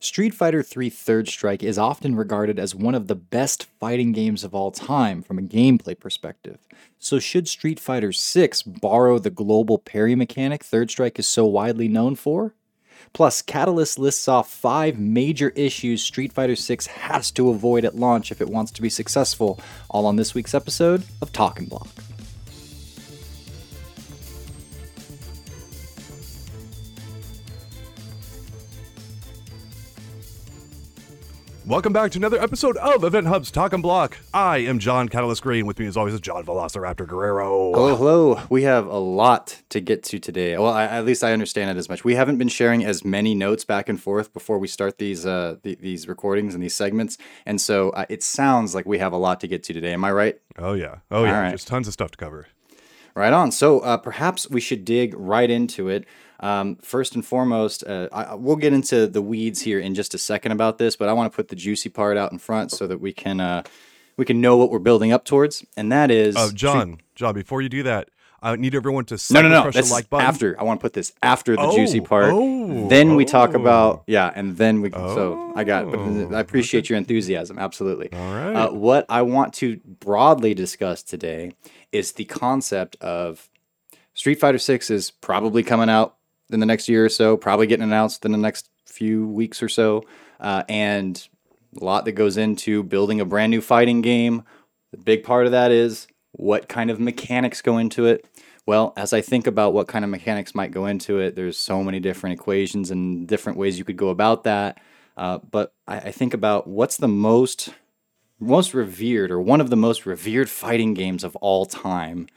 Street Fighter III Third Strike is often regarded as one of the best fighting games of all time from a gameplay perspective. So, should Street Fighter VI borrow the global parry mechanic Third Strike is so widely known for? Plus, Catalyst lists off five major issues Street Fighter VI has to avoid at launch if it wants to be successful, all on this week's episode of Talk and Block. Welcome back to another episode of EventHubs' Talk and Block. I am John Catalyst Green. With me, as always, is John Velociraptor Guerrero. Hello, hello. We have a lot to get to today. Well, I, at least I understand it as much. We haven't been sharing as many notes back and forth before we start these uh, th- these recordings and these segments, and so uh, it sounds like we have a lot to get to today. Am I right? Oh yeah, oh yeah. right. Just tons of stuff to cover. Right on. So uh, perhaps we should dig right into it. Um, first and foremost, uh, I, we'll get into the weeds here in just a second about this, but I want to put the juicy part out in front so that we can uh, we can know what we're building up towards, and that is. Oh, John, John. Before you do that, I need everyone to No, no, no. That's the like button. after. I want to put this after the Oh, juicy part. oh, then we talk oh. about yeah, and then we. so I got it. But I appreciate your enthusiasm. Absolutely. All right. Uh, what I want to broadly discuss today is the concept of Street Fighter Six is probably coming out in the next year or so. Probably getting announced in the next few weeks or so, uh, and a lot that goes into building a brand new fighting game. The big part of that is what kind of mechanics go into it. Well, as I think about what kind of mechanics might go into it, there's so many different equations and different ways you could go about that. Uh, but I, I think about what's the most most revered or one of the most revered fighting games of all time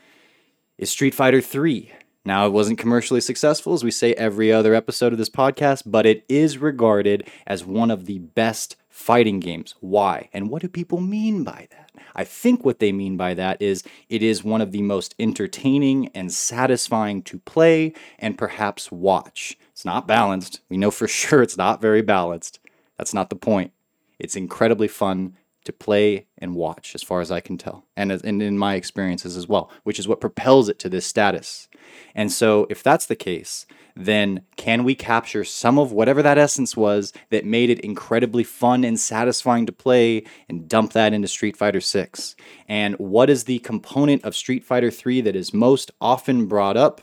is Street Fighter 3. Now, it wasn't commercially successful, as we say every other episode of this podcast, but it is regarded as one of the best fighting games. Why? And what do people mean by that? I think what they mean by that is it is one of the most entertaining and satisfying to play and perhaps watch. It's not balanced. We know for sure it's not very balanced. That's not the point. It's incredibly fun to play and watch, as far as I can tell, and, and in my experiences as well, which is what propels it to this status. And so, if that's the case, then can we capture some of whatever that essence was that made it incredibly fun and satisfying to play and dump that into Street Fighter 6? And what is the component of Street Fighter 3 that is most often brought up?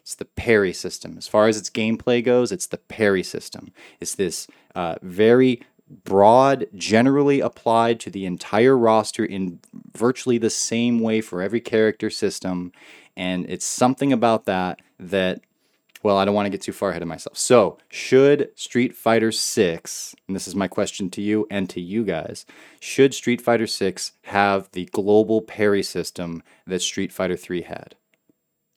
It's the parry system. As far as its gameplay goes, it's the parry system. It's this uh, very broad, generally applied to the entire roster in virtually the same way for every character system. And it's something about that that, well, I don't want to get too far ahead of myself. So, should Street Fighter 6, and this is my question to you and to you guys, should Street Fighter 6 have the global parry system that Street Fighter 3 had?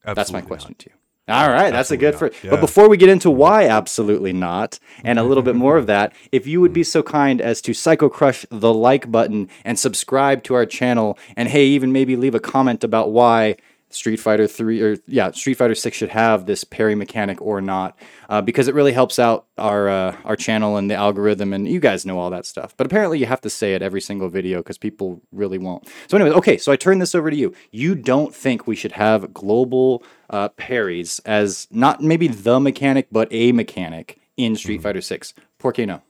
That's my Absolutely question to you. All right, that's a good Absolutely first. not. But before we get into why absolutely not, and a little bit more of that, if you would be so kind as to psycho crush the like button and subscribe to our channel, and hey, even maybe leave a comment about why Street Fighter Three or yeah, Street Fighter Six should have this parry mechanic or not, uh, because it really helps out our uh, our channel and the algorithm, and you guys know all that stuff. But apparently, you have to say it every single video because people really won't. So, anyways, okay, so I turn this over to you. You don't think we should have global uh, parries as not maybe the mechanic, but a mechanic in Street Fighter Six? Por qué no?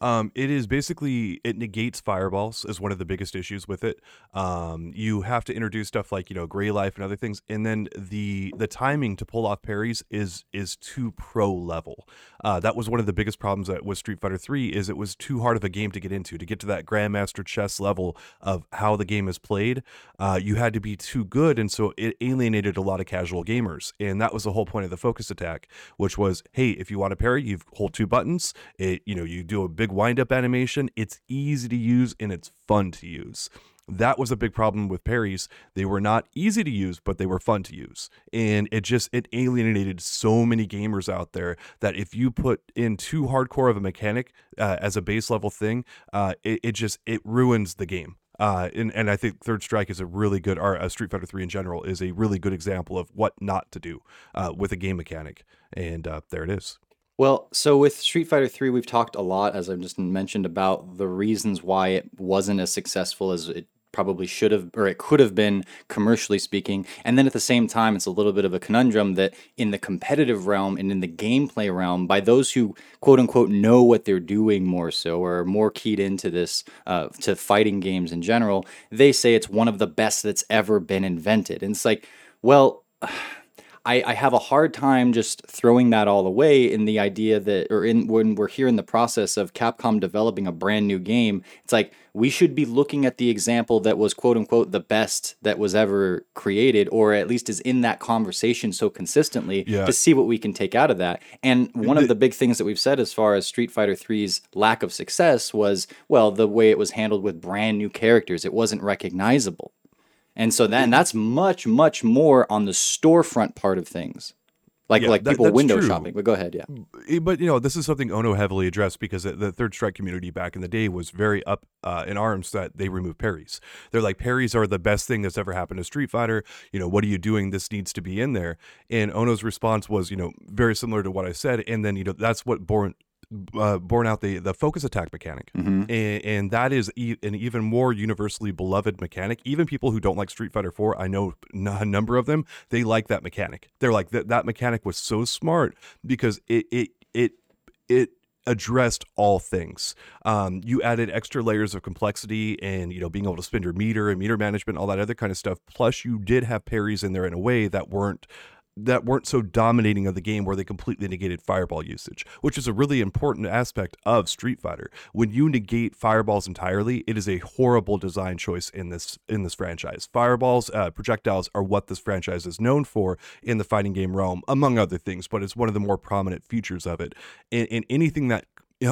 Um, it is basically it negates fireballs is one of the biggest issues with it. Um, you have to introduce stuff like you know gray life and other things, and then the the timing to pull off parries is is too pro level. Uh, that was one of the biggest problems that with Street Fighter Three is it was too hard of a game to get into to get to that grandmaster chess level of how the game is played. Uh, you had to be too good, and so it alienated a lot of casual gamers, and that was the whole point of the focus attack, which was hey, if you want to parry, you hold two buttons. It you know you do a big wind up animation. It's easy to use and it's fun to use. That was a big problem with parries. They were not easy to use, but they were fun to use. And it just it alienated so many gamers out there that if you put in too hardcore of a mechanic uh, as a base level thing, uh, it, it just it ruins the game. Uh, and, and I think Third Strike is a really good, or uh, Street Fighter 3 in general, is a really good example of what not to do uh, with a game mechanic. And uh, there it is. Well, so with Street Fighter 3, we've talked a lot, as I've just mentioned, about the reasons why it wasn't as successful as it probably should have or it could have been commercially speaking. And then at the same time, it's a little bit of a conundrum that in the competitive realm and in the gameplay realm, by those who quote unquote know what they're doing more so or are more keyed into this uh, to fighting games in general, they say it's one of the best that's ever been invented. And it's like, well. I, I have a hard time just throwing that all away in the idea that, or in when we're here in the process of Capcom developing a brand new game, it's like we should be looking at the example that was quote unquote the best that was ever created, or at least is in that conversation so consistently Yeah. to see what we can take out of that. And one of the big things that we've said as far as Street Fighter 3's lack of success was, well, the way it was handled with brand new characters. It wasn't recognizable. And so then that's much, much more on the storefront part of things. Like Yeah, like that- people window true. shopping. But go ahead, yeah. Eh, but you know this is something ono heavily addressed because the- third strike community back in the day was very up uh, in arms that they remove parries they're like parries are the best thing that's ever happened to street fighter you know what are you doing this needs to be in there and ono's response was you know very similar to what i said and then you know that's what born uh, born out the the focus attack mechanic, Mm-hmm. and, and that is e- an even more universally beloved mechanic. Even people who don't like Street Fighter 4, I know n- a number of them, they like that mechanic. They're like that that mechanic was so smart because it it it it addressed all things. Um, you added extra layers of complexity and you know being able to spend your meter and meter management, all that other kind of stuff. Plus, you did have parries in there in a way that weren't that weren't so dominating of the game where they completely negated fireball usage, which is a really important aspect of Street Fighter. When you negate fireballs entirely, it is a horrible design choice in this in this franchise. Fireballs, uh, projectiles are what this franchise is known for in the fighting game realm, among other things, but it's one of the more prominent features of it. And, and anything that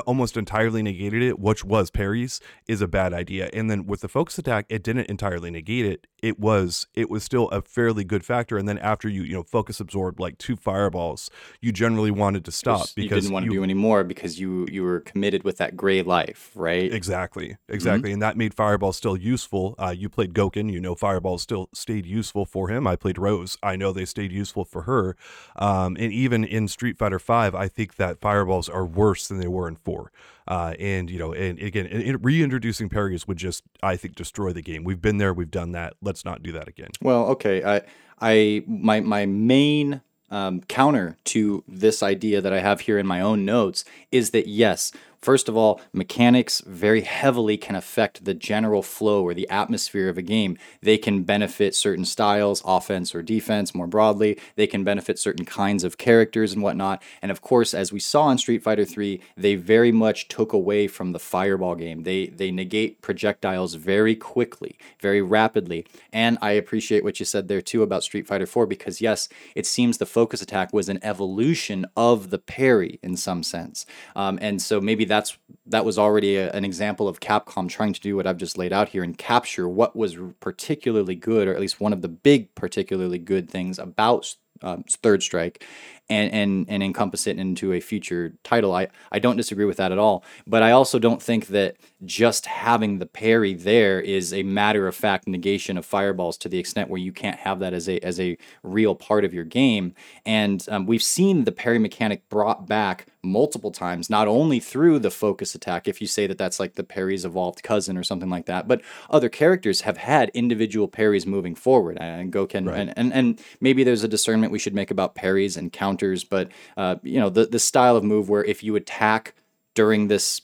almost entirely negated it, which was parries, is a bad idea. And then with the focus attack, it didn't entirely negate it. It was it was still a fairly good factor. And then after you you know focus absorbed like two fireballs, you generally wanted to stop because you didn't want to do anymore because you you were committed with that gray life, right? Exactly, exactly, and that made Fireball still useful. Uh, you played Gouken, you know Fireball still stayed useful for him. I played Rose, I know they stayed useful for her. Um, and even in Street Fighter Five, I think that Fireballs are worse than they were in Four. Uh, and you know, and again, in, in reintroducing parries would just, I think, destroy the game. We've been there, we've done that. Let's not do that again. Well, okay. I I my my main um, counter to this idea that I have here in my own notes is that yes, first of all, mechanics very heavily can affect the general flow or the atmosphere of a game. They can benefit certain styles, offense or defense more broadly. They can benefit certain kinds of characters and whatnot. And of course, as we saw in Street Fighter 3, they very much took away from the fireball game. They they negate projectiles very quickly, very rapidly. And I appreciate what you said there too about Street Fighter 4 because yes, it seems the focus attack was an evolution of the parry in some sense. Um, and so maybe that's that was already a, an example of Capcom trying to do what I've just laid out here and capture what was particularly good, or at least one of the big particularly good things about um, Third Strike, and and and encompass it into a future title. I I don't disagree with that at all, but I also don't think that just having the parry there is a matter of fact negation of fireballs to the extent where you can't have that as a as a real part of your game. And um, we've seen the parry mechanic brought back multiple times, not only through the focus attack, if you say that that's like the parry's evolved cousin or something like that, but other characters have had individual parries moving forward. And Gouken, and, and and maybe there's a discernment we should make about parries and counters, but uh, you know the the style of move where if you attack during this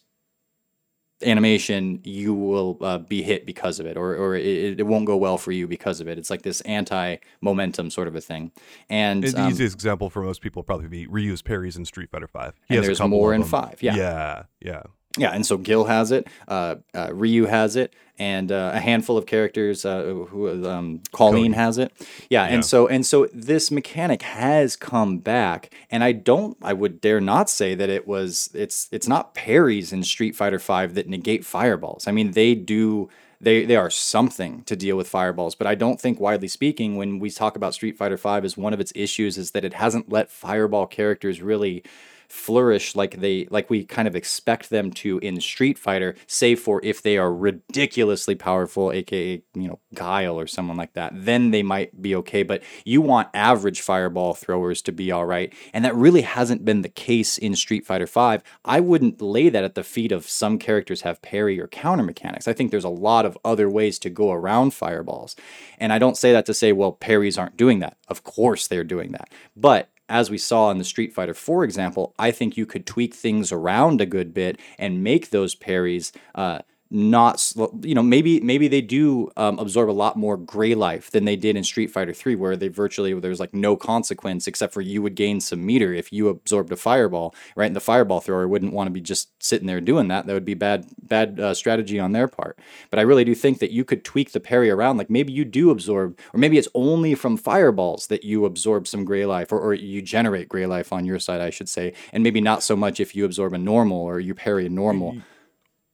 animation, you will uh, be hit because of it, or or it, it won't go well for you because of it. It's like this anti momentum sort of a thing. And And the um, easiest example for most people would probably be Ryu's parries in Street Fighter Five. He And there's more in five, yeah. yeah, yeah. Yeah, and so Gil has it, uh, uh, Ryu has it, and uh, a handful of characters. Uh, who um, Kolin has it. Yeah, Yeah. and so and so this mechanic has come back, and I don't, I would dare not say that it was. It's it's not parries in Street Fighter V that negate fireballs. I mean, they do. They, they are something to deal with fireballs, but I don't think, widely speaking, when we talk about Street Fighter V, is one of its issues is that it hasn't let fireball characters really flourish like they like we kind of expect them to in Street Fighter, save for if they are ridiculously powerful, aka you know Guile or someone like that, then they might be okay. But you want average fireball throwers to be all right, and that really hasn't been the case in Street Fighter Five. I wouldn't lay that at the feet of some characters have parry or counter mechanics. I think there's a lot of other ways to go around fireballs, and I don't say that to say well parries aren't doing that. Of course they're doing that, but as we saw in the Street Fighter 4 example, I think you could tweak things around a good bit and make those parries uh, not you know maybe maybe they do um, absorb a lot more gray life than they did in Street Fighter 3 where they virtually there's like no consequence except for you would gain some meter if you absorbed a fireball right? And the fireball thrower wouldn't want to be just sitting there doing that. That would be bad bad uh, strategy on their part. But I really do think that you could tweak the parry around like maybe you do absorb or maybe it's only from fireballs that you absorb some gray life or, or you generate gray life on your side I should say. And maybe not so much if you absorb a normal or you parry a normal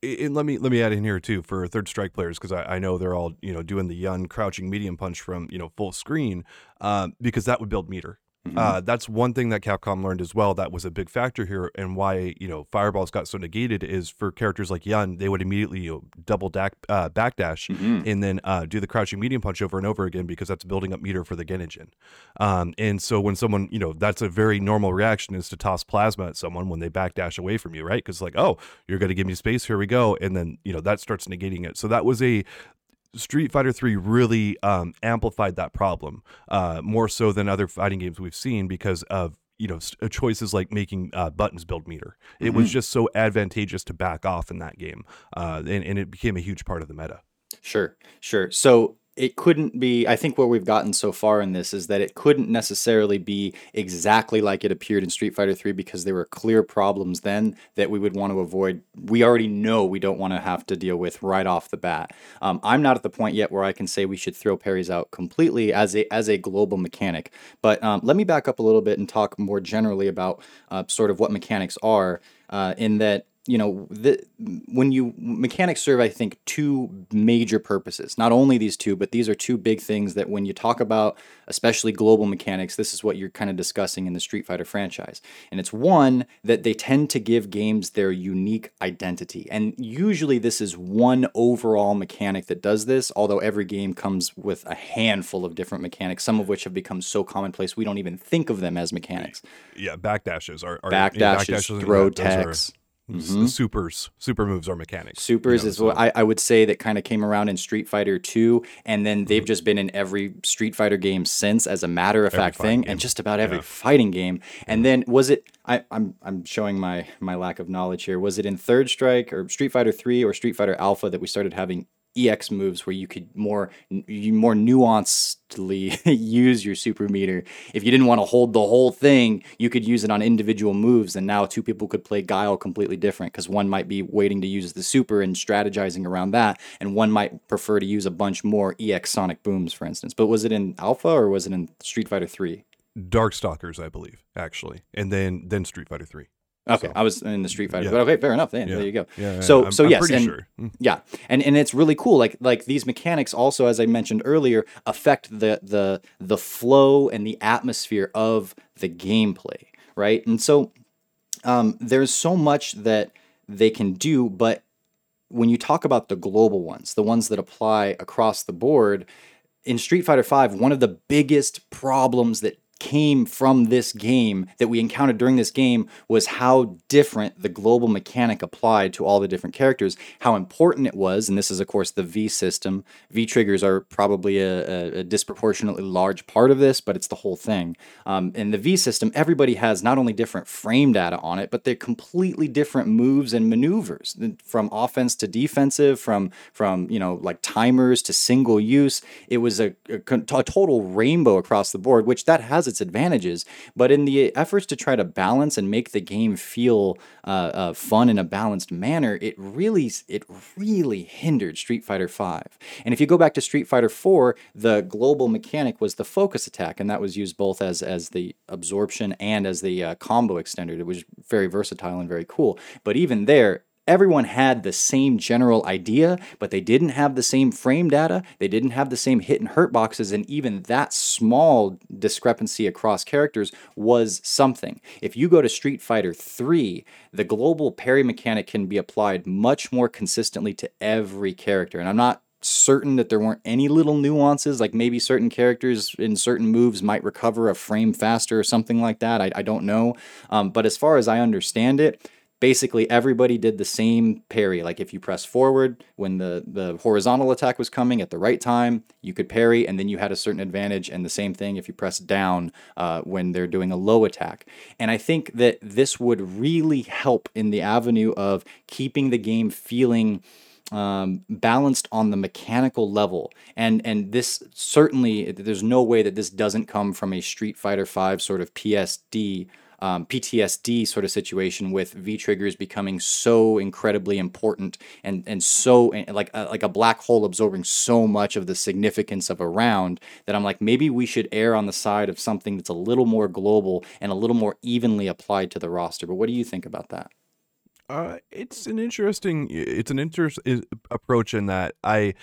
and let me let me add in here too for third strike players because I, I, know they're all you know doing the Yun crouching medium punch from you know full screen um, because that would build meter Mm-hmm. Uh, that's one thing that Capcom learned as well. That was a big factor here, and why you know fireballs got so negated is for characters like Yun, they would immediately you know, double dack, uh, backdash mm-hmm. and then uh, do the crouching medium punch over and over again because that's building up meter for the Genei Jin. Um, and so when someone you know that's a very normal reaction is to toss plasma at someone when they backdash away from you, right? Because like oh you're going to give me space, here we go, and then you know that starts negating it. So that was a Street Fighter 3 really um, amplified that problem uh, more so than other fighting games we've seen because of you know uh, choices like making uh, buttons build meter. It mm-hmm. was just so advantageous to back off in that game, uh, and, and it became a huge part of the meta. Sure, sure. So it couldn't be i think what we've gotten so far in this is that it couldn't necessarily be exactly like it appeared in street fighter 3 because there were clear problems then that we would want to avoid. We already know we don't want to have to deal with right off the bat. Um, i'm not at the point yet where i can say we should throw parries out completely as a as a global mechanic. But um, let me back up a little bit and talk more generally about uh, sort of what mechanics are uh, in that you know, the, when you mechanics serve, I think, two major purposes. Not only these two, but these are two big things that when you talk about, especially global mechanics, this is what you're kind of discussing in the Street Fighter franchise. And it's one that they tend to give games their unique identity. And usually this is one overall mechanic that does this, although every game comes with a handful of different mechanics, some of which have become so commonplace we don't even think of them as mechanics. Yeah, backdashes are, are backdashes, backdashes throw techs. Mm-hmm. Supers, super moves are mechanics. Supers you know, is so. what I, I, would say that kind of came around in Street Fighter 2, and then they've mm-hmm. just been in every Street Fighter game since, as a matter of every fact thing, game. and just about every yeah. fighting game. And then was it? I, I'm I'm showing my my lack of knowledge here. Was it in Third Strike or Street Fighter 3 or Street Fighter Alpha that we started having EX moves where you could more you more nuancedly use your super meter. If you didn't want to hold the whole thing, you could use it on individual moves, and now two people could play Guile completely different because one might be waiting to use the super and strategizing around that, and one might prefer to use a bunch more EX Sonic booms, for instance. But was it in Alpha or was it in Street Fighter Three? Darkstalkers, I believe, actually, and then then Street Fighter Three. Okay, so, I was in the Street Fighter, yeah. but okay, fair enough. Then yeah. there you go. Yeah, so I'm, so yes, and sure. Hmm. yeah, and and it's really cool. Like like these mechanics also, as I mentioned earlier, affect the the the flow and the atmosphere of the gameplay, right? And so um, there's so much that they can do, but when you talk about the global ones, the ones that apply across the board, in Street Fighter V, one of the biggest problems that came from this game that we encountered during this game was how different the global mechanic applied to all the different characters, how important it was, and this is, of course, the V system. V triggers are probably a, a disproportionately large part of this, but it's the whole thing. Um, in the V system, everybody has not only different frame data on it, but they're completely different moves and maneuvers from offense to defensive, from, from you know, like timers to single use. It was a, a, a total rainbow across the board, which that has its advantages, but in the efforts to try to balance and make the game feel uh, uh, fun in a balanced manner, it really it really hindered Street Fighter V. And if you go back to Street Fighter IV, the global mechanic was the focus attack, and that was used both as as the absorption and as the uh, combo extender. It was very versatile and very cool. But even there, everyone had the same general idea, but they didn't have the same frame data. They didn't have the same hit and hurt boxes. And even that small discrepancy across characters was something. If you go to Street Fighter 3, the global parry mechanic can be applied much more consistently to every character. And I'm not certain that there weren't any little nuances, like maybe certain characters in certain moves might recover a frame faster or something like that. I, I don't know. Um, but as far as I understand it, basically everybody did the same parry. Like if you press forward when the, the horizontal attack was coming at the right time, you could parry and then you had a certain advantage. And the same thing if you press down uh, when they're doing a low attack. And I think that this would really help in the avenue of keeping the game feeling um, balanced on the mechanical level. And and this certainly there's no way that this doesn't come from a Street Fighter V sort of PSD. Um, PTSD sort of situation with V triggers becoming so incredibly important and and so like a, like a black hole absorbing so much of the significance of a round that I'm like maybe we should err on the side of something that's a little more global and a little more evenly applied to the roster. But what do you think about that? Uh, it's an interesting it's an interesting approach in that I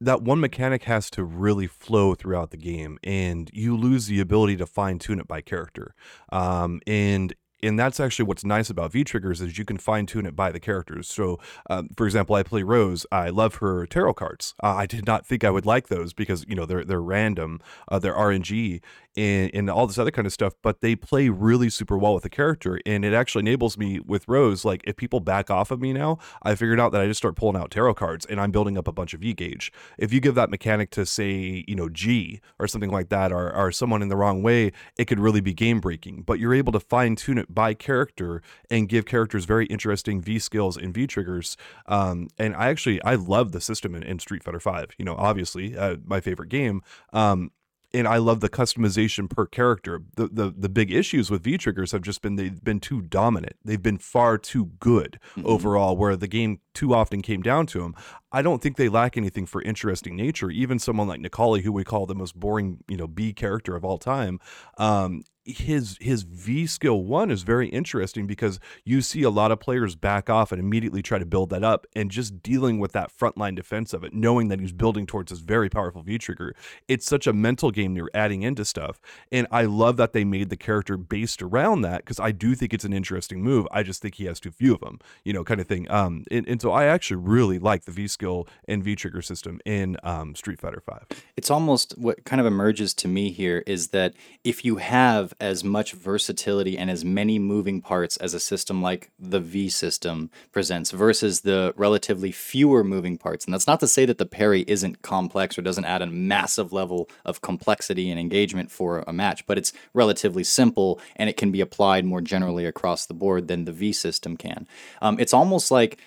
that one mechanic has to really flow throughout the game and you lose the ability to fine tune it by character. Um, and and that's actually what's nice about V triggers is you can fine tune it by the characters. So, um, for example, I play Rose. I love her tarot cards. Uh, I did not think I would like those because you know they're they're random, uh, they're RNG, and, and all this other kind of stuff. But they play really super well with the character, and it actually enables me with Rose. Like if people back off of me now, I figured out that I just start pulling out tarot cards, and I'm building up a bunch of V gauge. If you give that mechanic to say you know G or something like that, or or someone in the wrong way, it could really be game breaking. But you're able to fine tune it by character and give characters very interesting V skills and V triggers. Um, and I actually I love the system in, in Street Fighter Five. You know, obviously uh, my favorite game. Um, and I love the customization per character. The, the the big issues with V triggers have just been they've been too dominant. They've been far too good mm-hmm. overall, where the game too often came down to them. I don't think they lack anything for interesting nature. Even someone like Necalli, who we call the most boring, you know, B character of all time, um, his his V skill one is very interesting because you see a lot of players back off and immediately try to build that up and just dealing with that frontline defense of it, knowing that he's building towards this very powerful V trigger. It's such a mental game you're adding into stuff. And I love that they made the character based around that because I do think it's an interesting move. I just think he has too few of them, you know, kind of thing. Um and, and so I actually really like the V skill and V trigger system in um, Street Fighter Five. It's almost what kind of emerges to me here is that if you have as much versatility and as many moving parts as a system like the V system presents versus the relatively fewer moving parts. And that's not to say that the parry isn't complex or doesn't add a massive level of complexity and engagement for a match, but it's relatively simple and it can be applied more generally across the board than the V system can. Um, it's almost like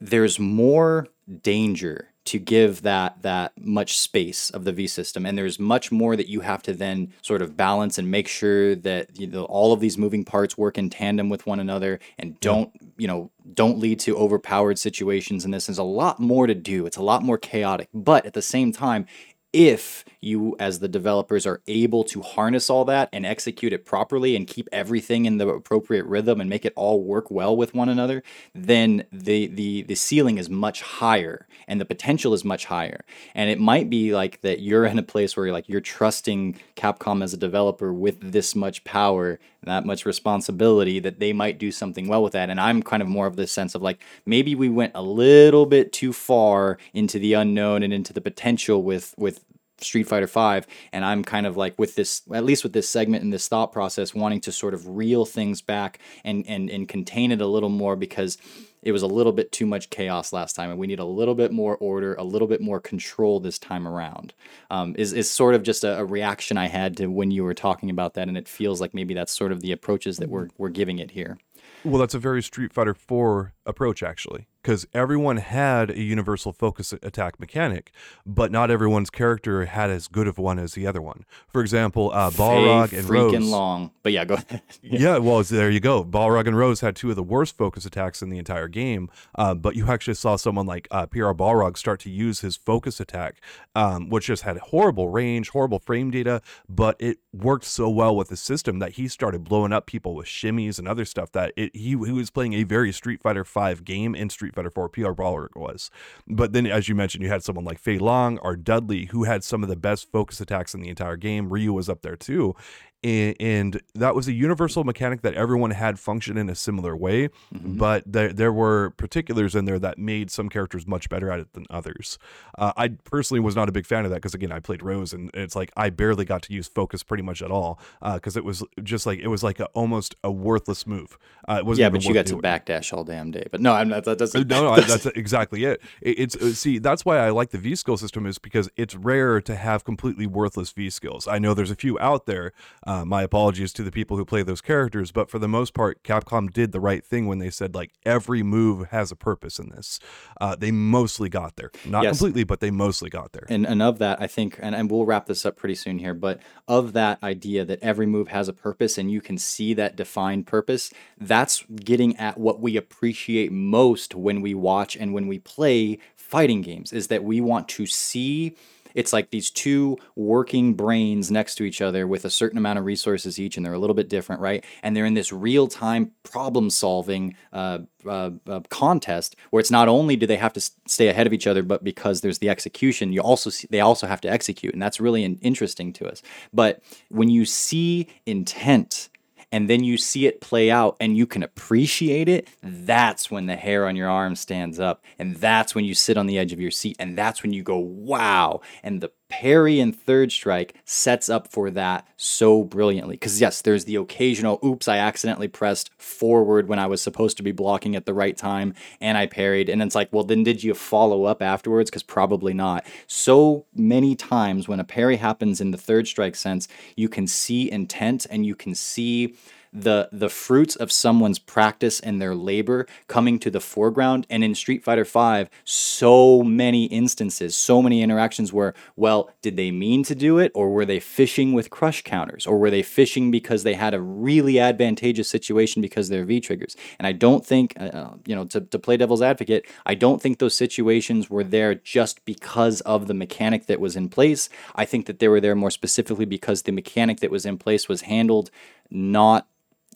there's more danger to give that that much space of the V system, and there's much more that you have to then sort of balance and make sure that you know all of these moving parts work in tandem with one another and don't you know don't lead to overpowered situations. And this is a lot more to do. It's a lot more chaotic, but at the same time, if you as the developers are able to harness all that and execute it properly and keep everything in the appropriate rhythm and make it all work well with one another then the the the ceiling is much higher and the potential is much higher. And it might be like that you're in a place where you're like you're trusting Capcom as a developer with this much power that much responsibility that they might do something well with that. And I'm kind of more of this sense of like maybe we went a little bit too far into the unknown and into the potential with with Street Fighter Five, and I'm kind of like with this, at least with this segment and this thought process, wanting to sort of reel things back and and and contain it a little more because it was a little bit too much chaos last time, and we need a little bit more order, a little bit more control this time around. Um, is is sort of just a, a, reaction I had to when you were talking about that, and it feels like maybe that's sort of the approaches that we're we're giving it here. Well, that's a very Street Fighter Four approach, actually. Because everyone had a universal focus attack mechanic, but not everyone's character had as good of one as the other one. For example, uh, Balrog and Rose. freaking long. But yeah, go ahead. yeah, well, there you go. Balrog and Rose had two of the worst focus attacks in the entire game, uh, but you actually saw someone like uh, PR Balrog start to use his focus attack, um, which just had horrible range, horrible frame data, but it worked so well with the system that he started blowing up people with shimmies and other stuff that it, he, he was playing a very Street Fighter V game in Street Street Fighter 4 PR Balrog was. But then, as you mentioned, you had someone like Fei Long or Dudley who had some of the best focus attacks in the entire game. Ryu was up there too and, that was a universal mechanic that everyone had function in a similar way mm-hmm. but there, there were particulars in there that made some characters much better at it than others uh, i personally was not a big fan of that because again i played rose and it's like i barely got to use focus pretty much at all because uh, it was just like it was like a, almost a worthless move uh, it wasn't yeah but you got to backdash all damn day but no i'm not that doesn't no no that's exactly it. it it's uh, see that's why i like the v skill system is because it's rare to have completely worthless v skills i know there's a few out there uh, my apologies to the people who play those characters, but for the most part, Capcom did the right thing when they said like every move has a purpose in this. Uh, they mostly got there, not yes. completely, but they mostly got there. And, and of that, I think, and, and we'll wrap this up pretty soon here, but of that idea that every move has a purpose and you can see that defined purpose, that's getting at what we appreciate most when we watch and when we play fighting games, is that we want to see it's like these two working brains next to each other with a certain amount of resources each, and they're a little bit different, right? And they're in this real time problem solving uh, uh, uh, contest where it's not only do they have to stay ahead of each other, but because there's the execution, you also see, they also have to execute, and that's really interesting to us. But when you see intent and then you see it play out and you can appreciate it, that's when the hair on your arm stands up. And that's when you sit on the edge of your seat. And that's when you go, wow. And the parry and third strike sets up for that so brilliantly. Because, yes, there's the occasional, oops, I accidentally pressed forward when I was supposed to be blocking at the right time and I parried. And it's like, well, then did you follow up afterwards? Because probably not. So many times when a parry happens in the third strike sense, you can see intent and you can see the the fruits of someone's practice and their labor coming to the foreground. And in Street Fighter 5 so many instances so many interactions where well did they mean to do it or were they fishing with crush counters or were they fishing because they had a really advantageous situation because they're V triggers and I don't think uh, uh, you know to, to play devil's advocate I don't think those situations were there just because of the mechanic that was in place. I think that they were there more specifically because the mechanic that was in place was handled not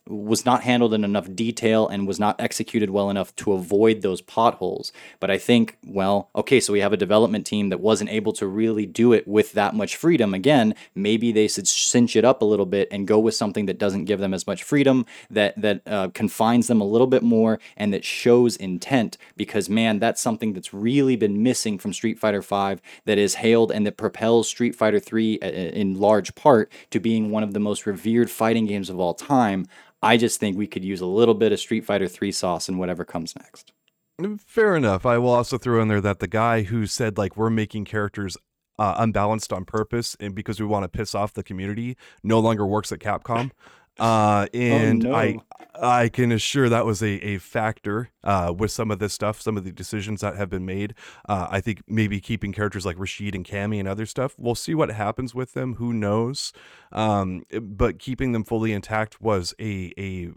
was not handled in enough detail and was not executed well enough to avoid those potholes. But I think, well, okay, so we have a development team that wasn't able to really do it with that much freedom. Again, maybe they should cinch it up a little bit and go with something that doesn't give them as much freedom, that that uh, confines them a little bit more, and that shows intent. Because man, that's something that's really been missing from Street Fighter V. That is hailed and that propels Street Fighter III uh, in large part to being one of the most revered fighting games of all time. I just think we could use a little bit of Street Fighter 3 sauce in whatever comes next. Fair enough. I will also throw in there that the guy who said like we're making characters uh, unbalanced on purpose and because we want to piss off the community no longer works at Capcom. Uh, oh, and oh, no. I I can assure that was a, a factor uh, with some of this stuff, some of the decisions that have been made. Uh, I think maybe keeping characters like Rashid and Cammy and other stuff. We'll see what happens with them. Who knows? Um, but keeping them fully intact was a a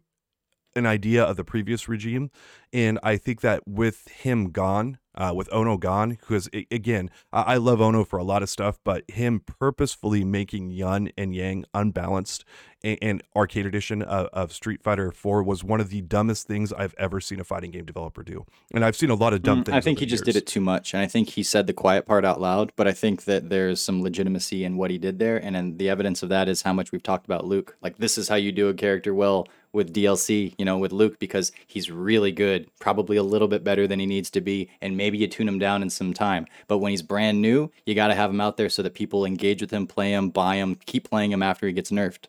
an idea of the previous regime, and I think that with him gone, uh, with Ono gone, because again, I-, I love Ono for a lot of stuff, but him purposefully making Yun and Yang unbalanced and, and Arcade Edition of, of, Street Fighter 4 was one of the dumbest things I've ever seen a fighting game developer do. And I've seen a lot of dumb mm, things. I think he just years. did it too much, and I think he said the quiet part out loud. But I think that there's some legitimacy in what he did there, and then the evidence of that is how much we've talked about Luke. Like this is how you do a character well with DLC, you know, with Luke because he's really good, probably a little bit better than he needs to be, and maybe you tune him down in some time. But when he's brand new, you got to have him out there so that people engage with him, play him, buy him, keep playing him after he gets nerfed.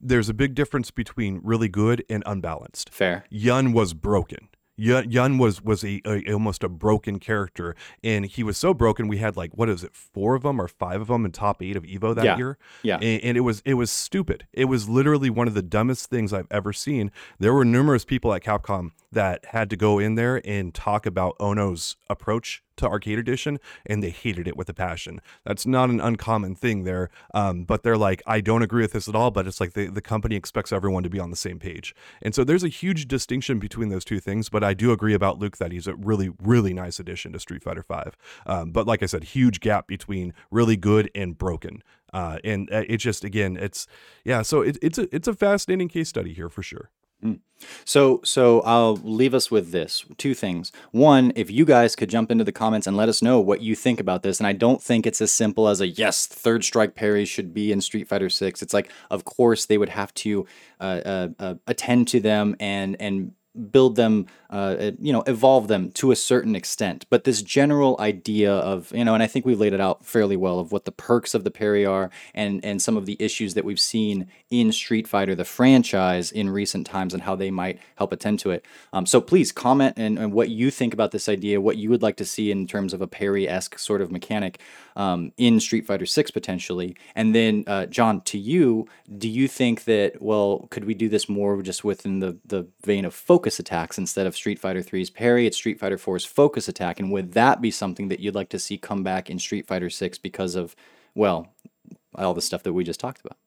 There's a big difference between really good and unbalanced. Fair. Yun was broken. Yun, was was a, a almost a broken character, and he was so broken. We had like what is it, four of them or five of them in top eight of Evo that Yeah. year. Yeah. and, and it was it was stupid. It was literally one of the dumbest things I've ever seen. There were numerous people at Capcom that had to go in there and talk about Ono's approach to Arcade Edition, and they hated it with a passion. That's not an uncommon thing there, um, but they're like, I don't agree with this at all. But it's like the the company expects everyone to be on the same page, and so there's a huge distinction between those two things. But I do agree about Luke that he's a really really nice addition to Street Fighter Five. Um, but like I said, huge gap between really good and broken. Uh, and uh, it just again, it's yeah. So it, it's a it's a fascinating case study here for sure. So, so I'll leave us with this two things. One, if you guys could jump into the comments and let us know what you think about this, and I don't think it's as simple as a yes, third strike parries should be in Street Fighter Six. It's like, of course, they would have to uh, uh, uh, attend to them and and build them, uh, you know, evolve them to a certain extent. But this general idea of, you know, and I think we've laid it out fairly well of what the perks of the parry are and and some of the issues that we've seen in Street Fighter, the franchise, in recent times and how they might help attend to it. Um, so please comment and, and what you think about this idea, what you would like to see in terms of a parry esque sort of mechanic um, in Street Fighter Six potentially. And then, uh, John, to you, do you think that well, could we do this more just within the the vein of focus attacks instead of Street Fighter 3's parry? It's Street Fighter 4's focus attack, and would that be something that you'd like to see come back in Street Fighter Six because of well, all the stuff that we just talked about?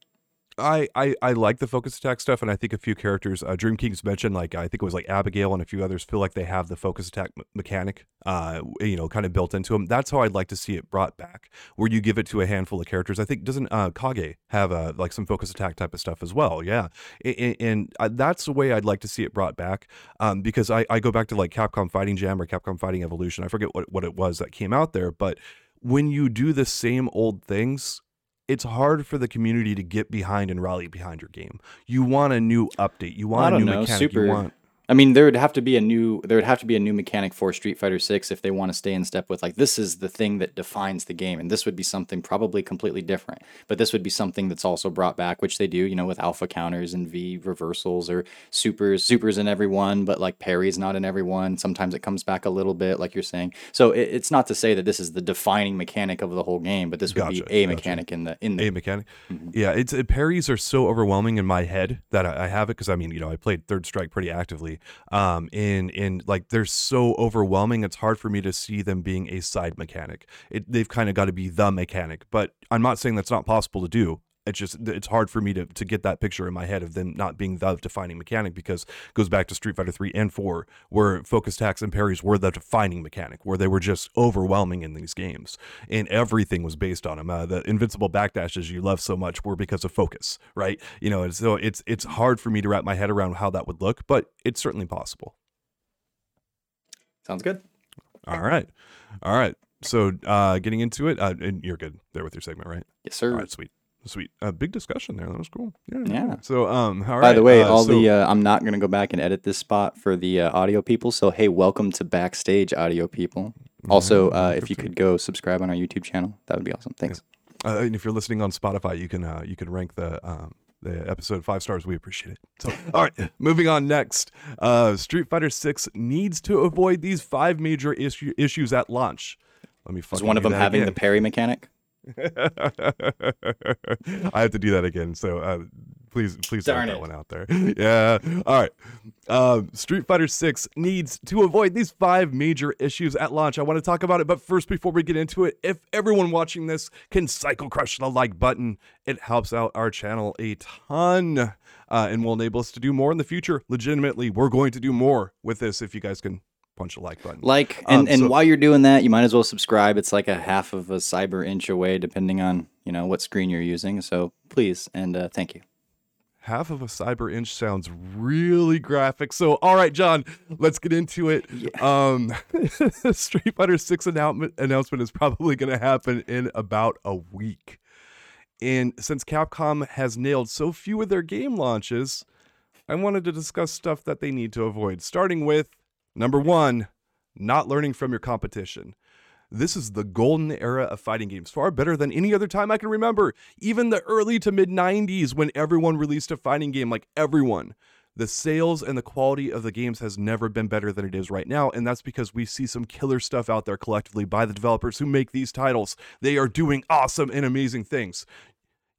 I, I, I like the focus attack stuff, and I think a few characters, uh, Dream Kings mentioned, like I think it was like Abigail and a few others, feel like they have the focus attack me- mechanic, uh, you know, kind of built into them. That's how I'd like to see it brought back, where you give it to a handful of characters. I think doesn't uh, Kage have uh, like some focus attack type of stuff as well? Yeah, and, and uh, that's the way I'd like to see it brought back, um, because I, I go back to like Capcom Fighting Jam or Capcom Fighting Evolution. I forget what what it was that came out there, but when you do the same old things it's hard for the community to get behind and rally behind your game. You want a new update. You want a new know, mechanic. super- You want I mean, there would have to be a new there would have to be a new mechanic for Street Fighter 6 if they want to stay in step with like this is the thing that defines the game and this would be something probably completely different. But this would be something that's also brought back which they do, you know, with alpha counters and V reversals or supers, supers in every one, but like parries not in every one. Sometimes it comes back a little bit like you're saying. So it, it's not to say that this is the defining mechanic of the whole game, but this would Gotcha, be a gotcha. mechanic in the in the a mechanic. Yeah, it's uh, parries are so overwhelming in my head that I, I have it because I mean, you know, I played Third Strike pretty actively. Um, and and like they're so overwhelming, it's hard for me to see them being a side mechanic. It, they've kind of got to be the mechanic, but I'm not saying that's not possible to do. It's just it's hard for me to, to get that picture in my head of them not being the defining mechanic because it goes back to Street Fighter 3 and 4 where focus attacks and parries were the defining mechanic where they were just overwhelming in these games and everything was based on them. Uh, the invincible backdashes you love so much were because of focus, right? You know, and so it's it's hard for me to wrap my head around how that would look, but it's certainly possible. Sounds good. All right, all right. So uh, getting into it, uh, and you're good there with your segment, right? Yes, sir. All right, sweet, sweet. Uh, big discussion there. That was cool. Yeah. Yeah. So um, all right. By the way, uh, all so- the uh, I'm not gonna go back and edit this spot for the uh, audio people. So hey, welcome to backstage, audio people. Also, uh, if you could go subscribe on our YouTube channel, that would be awesome. Thanks. Uh, and if you're listening on Spotify, you can uh, you can rank the um, the episode five stars. We appreciate it. So, all right, moving on next. Uh, Street Fighter Six needs to avoid these five major issue, issues at launch. Let me. Is one of them having the again. parry mechanic? I have to do that again. So uh, please, please Darn that one out there. yeah. All right. Um, Street Fighter Six needs to avoid these five major issues at launch. I want to talk about it, but first, before we get into it, if everyone watching this can cycle crush the like button, it helps out our channel a ton. Uh, and will enable us to do more in the future. Legitimately, we're going to do more with this if you guys can punch the like button. Like, and, Um, and so- while you're doing that, you might as well subscribe. It's like a half of a cyber inch away, depending on you know what screen you're using. So please and uh, thank you. half of a cyber inch sounds really graphic. So, all right, John, let's get into it. Um, Street Fighter Six announcement announcement is probably going to happen in about a week. And since Capcom has nailed so few of their game launches, I wanted to discuss stuff that they need to avoid. Starting with number one, not learning from your competition. This is the golden era of fighting games, far better than any other time I can remember. Even the early to mid 90s, when everyone released a fighting game, like everyone, the sales and the quality of the games has never been better than it is right now and that's because we see some killer stuff out there collectively by the developers who make these titles they are doing awesome and amazing things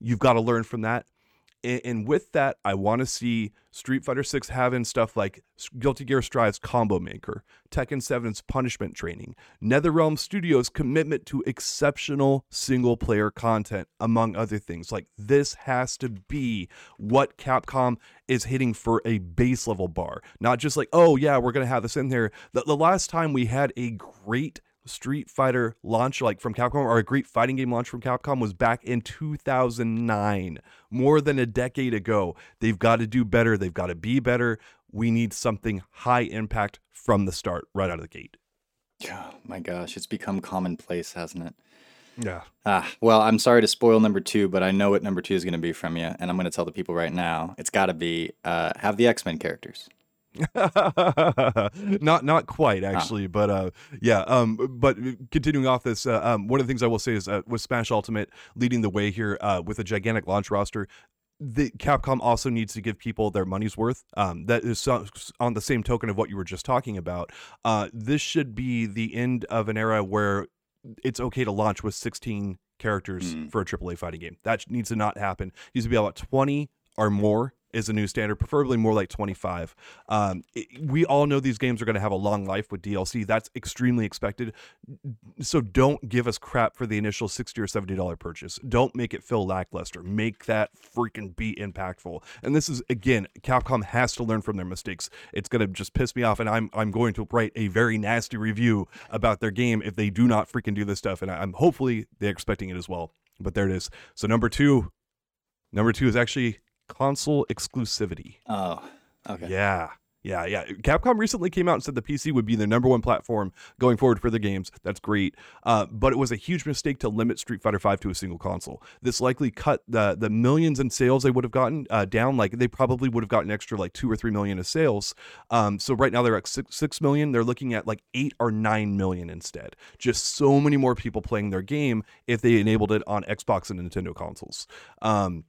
you've got to learn from that and, and with that, I want to see Street Fighter 6 having stuff like Guilty Gear Strive's Combo Maker, Tekken 7's Punishment Training, NetherRealm Studios' commitment to exceptional single player content, among other things. Like, this has to be what Capcom is hitting for a base level bar. Not just like, oh, yeah, we're going to have this in there. The, the last time we had a great Street Fighter launch like from Capcom or a great fighting game launch from Capcom was back in 2009, more than a decade ago. They've got to do better, they've got to be better. We need something high impact from the start right out of the gate. Oh my gosh, it's become commonplace, hasn't it? Yeah. Ah, well, I'm sorry to spoil number two, but I know what number two is going to be from you, and I'm going to tell the people right now. It's got to be uh, have the X Men characters. not not quite actually, but uh, yeah. Um, but continuing off this, uh, um, one of the things I will say is uh, with Smash Ultimate leading the way here uh, with a gigantic launch roster. The Capcom also needs to give people their money's worth. Um, that is so, on the same token of what you were just talking about. Uh, this should be the end of an era where it's okay to launch with 16 characters mm. for a AAA fighting game. That needs to not happen. It needs to be about 20 or more is a new standard, preferably more like 25. Um, it, we all know these games are going to have a long life with DLC. That's extremely expected. So don't give us crap for the initial 60 or $70 purchase. Don't make it feel lackluster. Make that freaking be impactful. And this is, again, Capcom has to learn from their mistakes. It's going to just piss me off, and I'm, I'm going to write a very nasty review about their game if they do not freaking do this stuff. And I'm hopefully they're expecting it as well. But there it is. So number two, number two is actually console exclusivity. Oh, okay. Yeah. Yeah, yeah. Capcom recently came out and said the PC would be the number one platform going forward for the games. That's great. Uh, but it was a huge mistake to limit Street Fighter V to a single console. This likely cut the the millions in sales they would have gotten uh, down. Like they probably would have gotten extra like two or three million of sales. Um, so right now they're at six, six million. They're looking at like eight or nine million instead. Just so many more people playing their game if they enabled it on Xbox and Nintendo consoles. Um,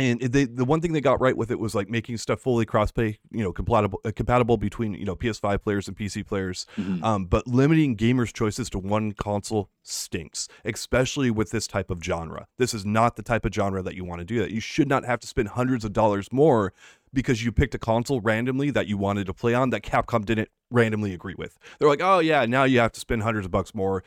and they, the one thing they got right with it was like making stuff fully crossplay, you know, compatible uh, compatible between you know PS5 players and PC players. Mm-hmm. Um, but limiting gamers' choices to one console stinks, especially with this type of genre. This is not the type of genre that you want to do that. You should not have to spend hundreds of dollars more because you picked a console randomly that you wanted to play on that Capcom didn't randomly agree with. They're like, oh yeah, now you have to spend hundreds of bucks more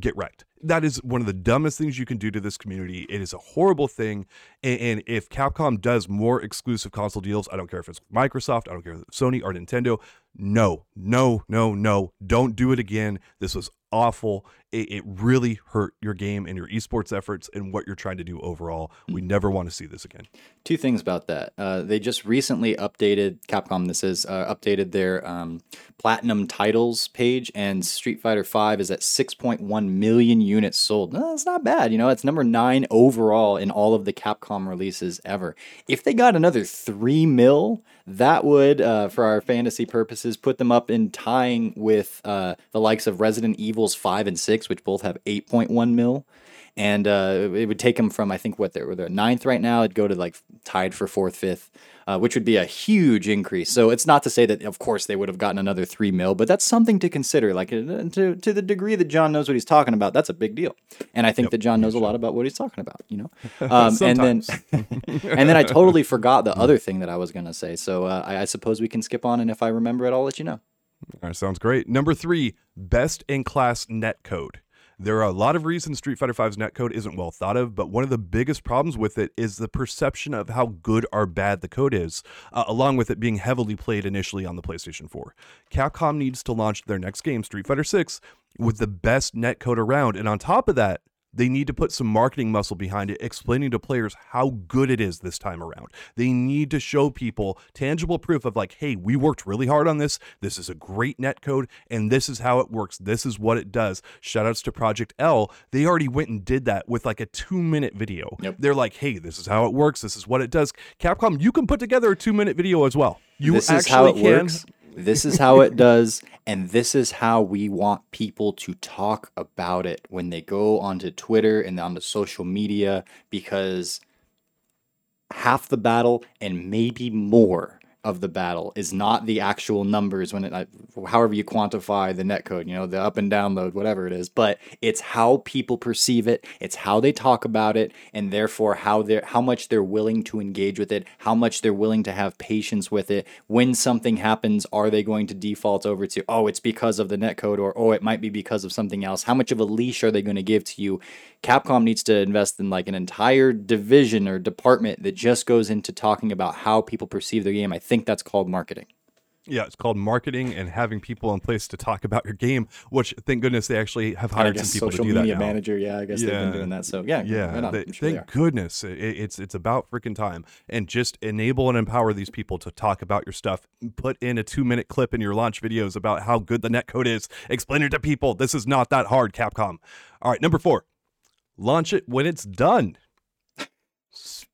get wrecked. That is one of the dumbest things you can do to this community. It is a horrible thing. And, and, if Capcom does more exclusive console deals, I don't care if it's Microsoft, I don't care if it's Sony or Nintendo. No, no, no, no. Don't do it again. This was awful. It, it, really hurt your game and your esports efforts and what you're trying to do overall. We never want to see this again. Two things about that. Uh, they just recently updated Capcom. This is uh, updated their um, platinum titles page, and Street Fighter V is at 6.1 million units sold. No, that's not bad. You know, it's number nine overall in all of the Capcom releases ever. If they got another three mil, that would, uh, for our fantasy purposes, put them up in tying with uh, the likes of Resident Evil's five and six which both have 8.1 mil. And uh, it would take them from, I think, what they're, they're ninth right now. It'd go to like tied for fourth, fifth, uh, which would be a huge increase. So it's not to say that, of course, they would have gotten another three mil, but that's something to consider. Like uh, to, to the degree that John knows what he's talking about, that's a big deal. And I think yep, that John knows a lot about what he's talking about, you know? Um, and then, and then I totally forgot the other thing that I was going to say. So uh, I, I suppose we can skip on. And if I remember it, I'll let you know. All right, sounds great. Number three, best in class net code. There are a lot of reasons Street Fighter V's netcode isn't well thought of, but one of the biggest problems with it is the perception of how good or bad the code is, uh, along with it being heavily played initially on the PlayStation 4. Capcom needs to launch their next game, Street Fighter 6, with the best netcode around, and on top of that, they need to put some marketing muscle behind it, explaining to players how good it is this time around. They need to show people tangible proof of, like, hey, we worked really hard on this. This is a great net code, and this is how it works. This is what it does. Shoutouts to Project L. They already went and did that with like a two minute video. Yep. They're like, hey, this is how it works. This is what it does. Capcom, you can put together a two minute video as well. You this is how it can. works. This is how it does, and this is how we want people to talk about it when they go onto Twitter and onto social media because half the battle and maybe more of the battle is not the actual numbers when it, however you quantify the net code you know, the up and download, whatever it is, but it's how people perceive it, it's how they talk about it, and therefore how they're how much they're willing to engage with it, how much they're willing to have patience with it. When something happens, are they going to default over to, oh, it's because of the net code or oh, it might be because of something else? How much of a leash are they going to give to you? Capcom needs to invest in like an entire division or department that just goes into talking about how people perceive their game. I think that's called marketing. Yeah, it's called marketing and having people in place to talk about your game. Which, thank goodness, they actually have hired some people to do that Social media manager, yeah, I guess they've been doing that. So yeah, yeah. they- sure thank goodness, it, it's it's about freaking time, and just enable and empower these people to talk about your stuff. Put in a two minute clip in your launch videos about how good the netcode is. Explain it to people. This is not that hard, Capcom. All right, number four, launch it when it's done.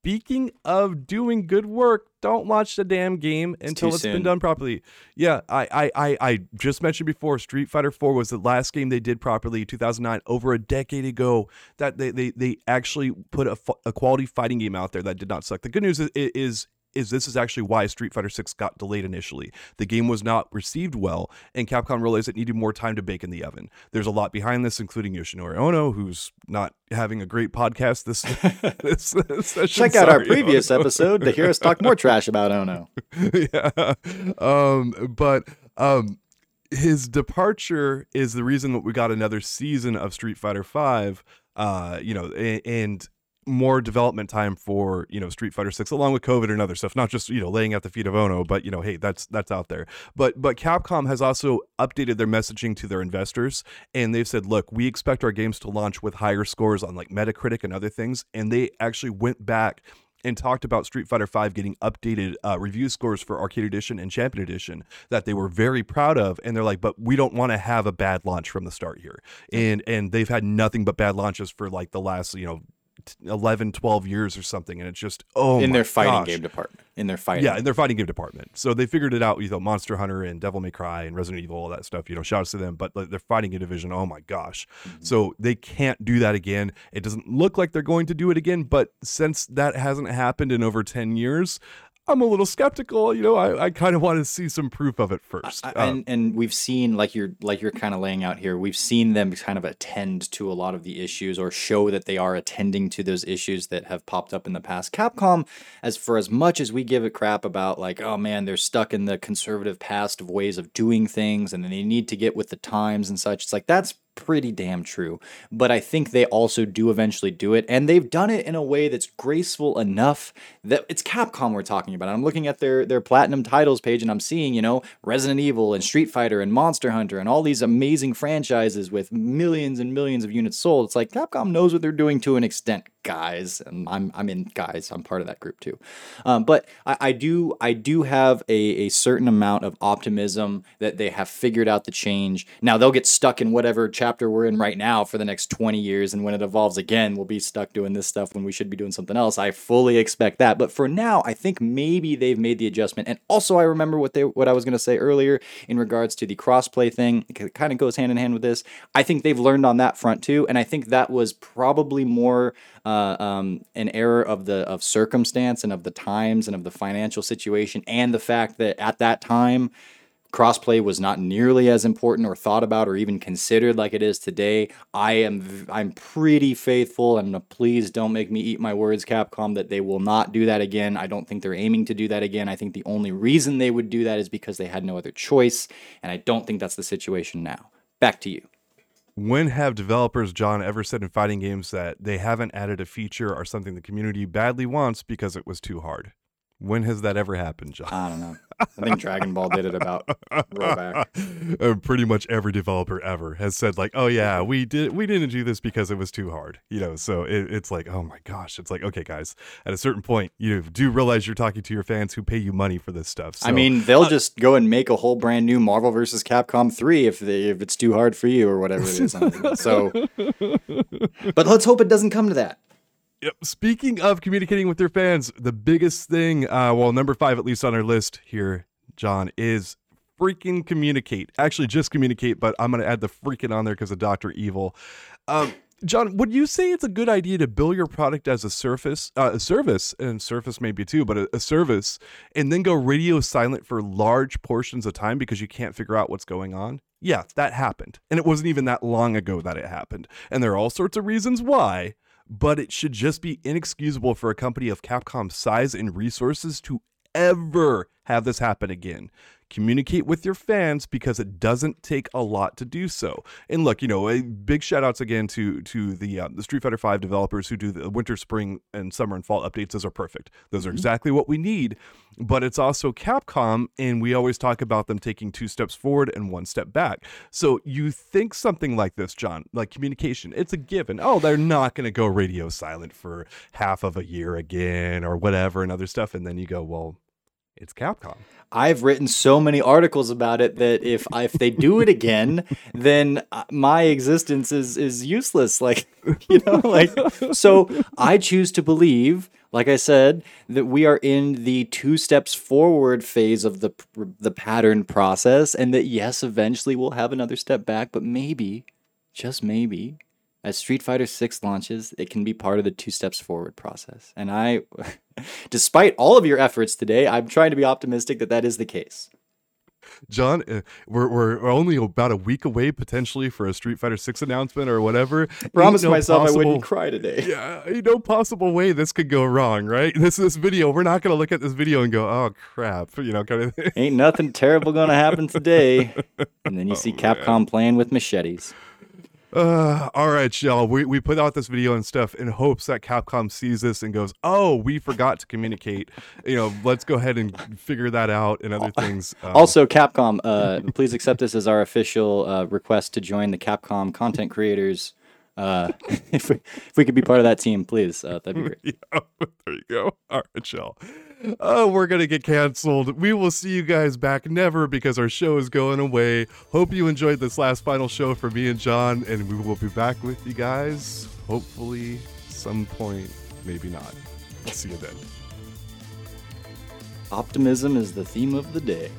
Speaking of doing good work, don't launch the damn game until too it's been done properly. Yeah, I, I, I, I just mentioned before, Street Fighter 4 was the last game they did properly, 2009, over a decade ago. That they, they, they actually put a, a quality fighting game out there that did not suck. The good news is, is is this is actually why Street Fighter 6 got delayed initially. The game was not received well, and Capcom realized it needed more time to bake in the oven. There's a lot behind this, including Yoshinori Ono, who's not having a great podcast this, this session. Check out our previous Ono. episode to hear us talk more trash about Ono. yeah. Um, but um, his departure is the reason that we got another season of Street Fighter Five. Uh, you know, and more development time for you know Street Fighter Six, along with COVID and other stuff. Not just you know laying at the feet of Ono, but you know, hey, that's that's out there. But but Capcom has also updated their messaging to their investors, and they've said, look, we expect our games to launch with higher scores on like Metacritic and other things, and they actually went back and talked about Street Fighter V getting updated uh, review scores for Arcade Edition and Champion Edition that they were very proud of, and they're like, but we don't want to have a bad launch from the start here, and and they've had nothing but bad launches for like the last you know. T- 11 12 years or something and it's just oh in their fighting gosh. game department. In their fighting. Yeah, in their fighting game department. So they figured it out, you know, Monster Hunter and Devil May Cry and Resident Evil, all that stuff, you know, shouts to them. But like, their fighting game division, oh my gosh. Mm-hmm. So they can't do that again. It doesn't look like they're going to do it again. But since that hasn't happened in over 10 years, I'm a little skeptical. You know, I, I kind of want to see some proof of it first. I- Uh, and and we've seen like you're like you're kind of laying out here we've seen them kind of attend to a lot of the issues or show that they are attending to those issues that have popped up in the past capcom as for as much as we give it crap about like oh man they're stuck in the conservative past of ways of doing things and they need to get with the times and such it's like that's pretty damn true. But I think they also do eventually do it, and they've done it in a way that's graceful enough that it's Capcom we're talking about. I'm looking at their their platinum titles page, and I'm seeing you know Resident Evil and Street Fighter and Monster Hunter and all these amazing franchises with millions and millions of units sold. It's like Capcom knows what they're doing to an extent, guys, and I'm I'm in guys. I'm part of that group too. Um, but I, I do I do have a, a certain amount of optimism that they have figured out the change. Now they'll get stuck in whatever chapter we're in right now for the next 20 years, and when it evolves again, we'll be stuck doing this stuff when we should be doing something else. I fully expect that. But for now, I think maybe they've made the adjustment. And also, I remember what they what I was going to say earlier in regards to the crossplay thing. It kind of goes hand in hand with this. I think they've learned on that front too, and I think that was probably more uh, um, an error of the of circumstance and of the times and of the financial situation and the fact that at that time crossplay was not nearly as important or thought about or even considered like it is today. I am I'm pretty faithful and uh, please don't make me eat my words Capcom that they will not do that again. I don't think they're aiming to do that again. I think the only reason they would do that is because they had no other choice and I don't think that's the situation now. Back to you. When have developers, John, ever said in fighting games that they haven't added a feature or something the community badly wants because it was too hard? When has that ever happened, John? I don't know. I think Dragon Ball did it about rollback. Uh, pretty much every developer ever has said like, "Oh yeah, we did we didn't do this because it was too hard," you know. So it, it's like, oh my gosh, it's like, okay, guys, at a certain point, you do realize you're talking to your fans who pay you money for this stuff. So, I mean, they'll just go and make a whole brand new Marvel versus Capcom 3 if they, if it's too hard for you or whatever it is. so But let's hope it doesn't come to that. Yep. Speaking of communicating with their fans, the biggest thing, uh, well, number five at least on our list here, John, is freaking communicate. Actually, just communicate, but I'm going to add the freaking on there because of Doctor Evil. Um, John, would you say it's a good idea to bill your product as a surface, uh, a service, and surface maybe too, but a, a, service, and then go radio silent for large portions of time because you can't figure out what's going on? Yeah, that happened, and it wasn't even that long ago that it happened, and there are all sorts of reasons why. But it should just be inexcusable for a company of Capcom's size and resources to ever have this happen again communicate with your fans because it doesn't take a lot to do so. And look, you know, a big shout outs again to to the uh, the Street Fighter 5 developers who do the winter, spring, and summer and fall updates. Those are perfect. Those are mm-hmm. exactly what we need. But it's also Capcom, and we always talk about them taking two steps forward and one step back. So you think something like this, John, like communication, it's a given. Oh, they're not going to go radio silent for half of a year again or whatever and other stuff. And then you go, well, it's Capcom. I've written so many articles about it that if if they do it again, then uh, my existence is is useless. Like you know, like so I choose to believe, like I said, that we are in the two steps forward phase of the the pattern process, and that yes, eventually we'll have another step back, but maybe, just maybe, as Street Fighter 6 launches, it can be part of the two steps forward process. And I, despite all of your efforts today, I'm trying to be optimistic that that is the case. John, uh, we're, we're only about a week away potentially for a Street Fighter 6 announcement or whatever. I promised no myself possible, I wouldn't cry today. Yeah, no possible way this could go wrong, right? This this video, we're not going to look at this video and go, "Oh crap," you know, kind of thing. Ain't nothing terrible going to happen today. And then you oh, see Capcom man. playing with machetes. Uh, all right, y'all. We, we put out this video and stuff in hopes that Capcom sees this and goes, "Oh, we forgot to communicate." You know, let's go ahead and figure that out and other things. Um, also, Capcom, uh, please accept this as our official uh, request to join the Capcom content creators. Uh, if we if we could be part of that team, please, uh, that'd be great. yeah, there you go. All right, y'all oh, we're going to get canceled. We will see you guys back never because our show is going away. Hope you enjoyed this last final show for me and John, and we will be back with you guys hopefully some point, maybe not. I'll see you then. Optimism is the theme of the day.